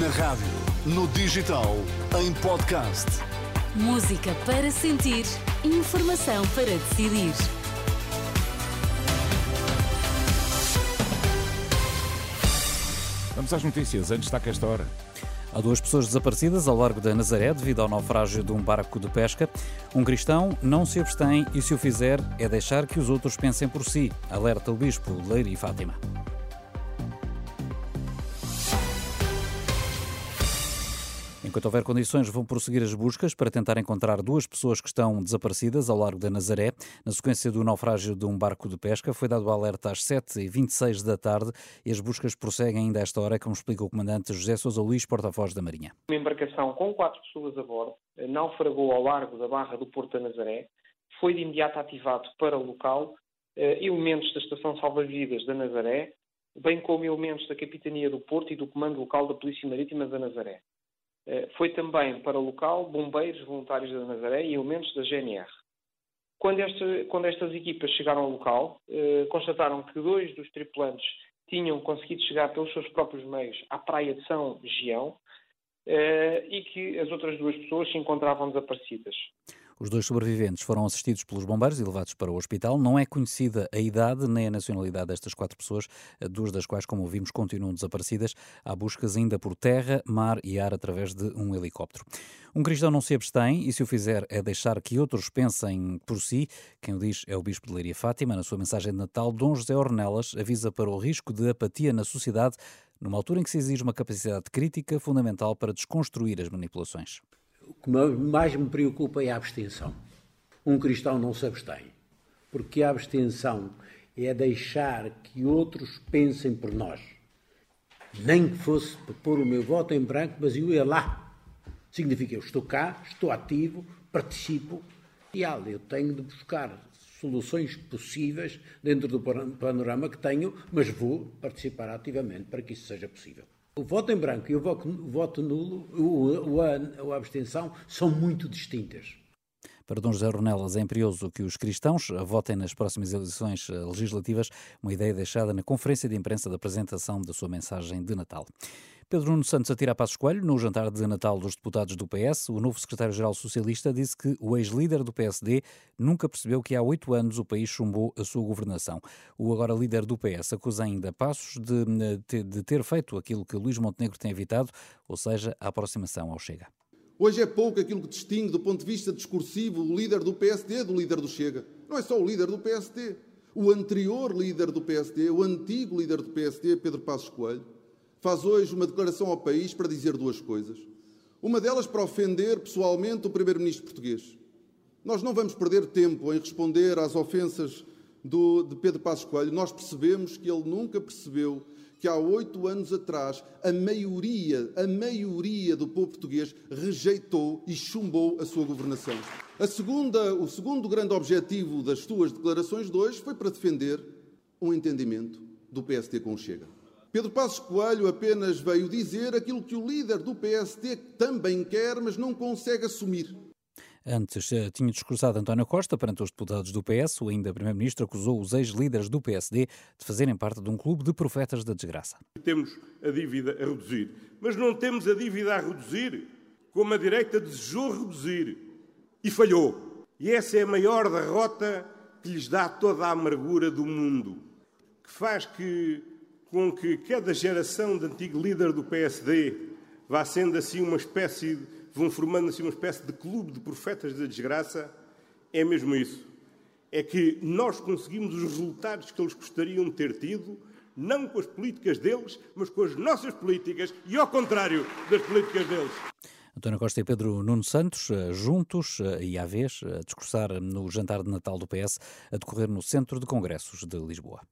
Na rádio, no digital, em podcast. Música para sentir, informação para decidir. Vamos às notícias, antes está cá esta hora. Há duas pessoas desaparecidas ao largo da Nazaré devido ao naufrágio de um barco de pesca. Um cristão não se abstém e, se o fizer, é deixar que os outros pensem por si, alerta o bispo Leire Fátima. Enquanto houver condições, vão prosseguir as buscas para tentar encontrar duas pessoas que estão desaparecidas ao largo da Nazaré. Na sequência do naufrágio de um barco de pesca, foi dado alerta às 7h26 da tarde e as buscas prosseguem ainda a esta hora, como explica o comandante José Sousa Luís, porta-voz da Marinha. Uma embarcação com quatro pessoas a bordo naufragou ao largo da barra do Porto da Nazaré, foi de imediato ativado para o local eh, elementos da Estação Salva-Vidas da Nazaré, bem como elementos da Capitania do Porto e do Comando Local da Polícia Marítima da Nazaré. Eh, foi também para o local bombeiros voluntários da Nazaré e elementos da GNR. Quando, quando estas equipas chegaram ao local, eh, constataram que dois dos tripulantes tinham conseguido chegar pelos seus próprios meios à praia de São Gião eh, e que as outras duas pessoas se encontravam desaparecidas. Os dois sobreviventes foram assistidos pelos bombeiros e levados para o hospital. Não é conhecida a idade nem a nacionalidade destas quatro pessoas, duas das quais, como ouvimos, continuam desaparecidas. Há buscas ainda por terra, mar e ar através de um helicóptero. Um cristão não se abstém e, se o fizer, é deixar que outros pensem por si. Quem o diz é o Bispo de Leiria Fátima. Na sua mensagem de Natal, Dom José Ornelas avisa para o risco de apatia na sociedade, numa altura em que se exige uma capacidade crítica fundamental para desconstruir as manipulações. O que mais me preocupa é a abstenção. Um cristão não se abstém, porque a abstenção é deixar que outros pensem por nós. Nem que fosse pôr o meu voto em branco, mas eu ia lá. Significa eu estou cá, estou ativo, participo. E eu tenho de buscar soluções possíveis dentro do panorama que tenho, mas vou participar ativamente para que isso seja possível. O voto em branco e o voto nulo, o, a, a abstenção, são muito distintas. Para Dom José Ronelas, é imperioso que os cristãos votem nas próximas eleições legislativas, uma ideia deixada na conferência de imprensa da apresentação da sua mensagem de Natal. Pedro Nuno Santos atira a Passo Coelho. No jantar de Natal dos deputados do PS, o novo secretário-geral socialista disse que o ex-líder do PSD nunca percebeu que há oito anos o país chumbou a sua governação. O agora líder do PS acusa ainda Passos de, de ter feito aquilo que Luís Montenegro tem evitado, ou seja, a aproximação ao Chega. Hoje é pouco aquilo que distingue, do ponto de vista discursivo, o líder do PSD do líder do Chega. Não é só o líder do PSD. O anterior líder do PSD, o antigo líder do PSD, Pedro Passos Coelho, faz hoje uma declaração ao país para dizer duas coisas. Uma delas para ofender pessoalmente o primeiro-ministro português. Nós não vamos perder tempo em responder às ofensas do, de Pedro Passos Coelho. Nós percebemos que ele nunca percebeu que há oito anos atrás a maioria, a maioria do povo português rejeitou e chumbou a sua governação. A segunda, o segundo grande objetivo das suas declarações de hoje foi para defender um entendimento do PSD com o Chega. Pedro Passos Coelho apenas veio dizer aquilo que o líder do PSD também quer, mas não consegue assumir. Antes eh, tinha discursado António Costa perante os deputados do PS. O ainda Primeiro-Ministro acusou os ex-líderes do PSD de fazerem parte de um clube de profetas da desgraça. Temos a dívida a reduzir, mas não temos a dívida a reduzir como a direita desejou reduzir e falhou. E essa é a maior derrota que lhes dá toda a amargura do mundo, que faz que com que cada geração de antigo líder do PSD vá sendo assim uma espécie, vão formando assim uma espécie de clube de profetas da desgraça, é mesmo isso. É que nós conseguimos os resultados que eles gostariam de ter tido, não com as políticas deles, mas com as nossas políticas e ao contrário das políticas deles. António Costa e Pedro Nuno Santos, eh, juntos eh, e à vez, a discursar no jantar de Natal do PS, a decorrer no Centro de Congressos de Lisboa.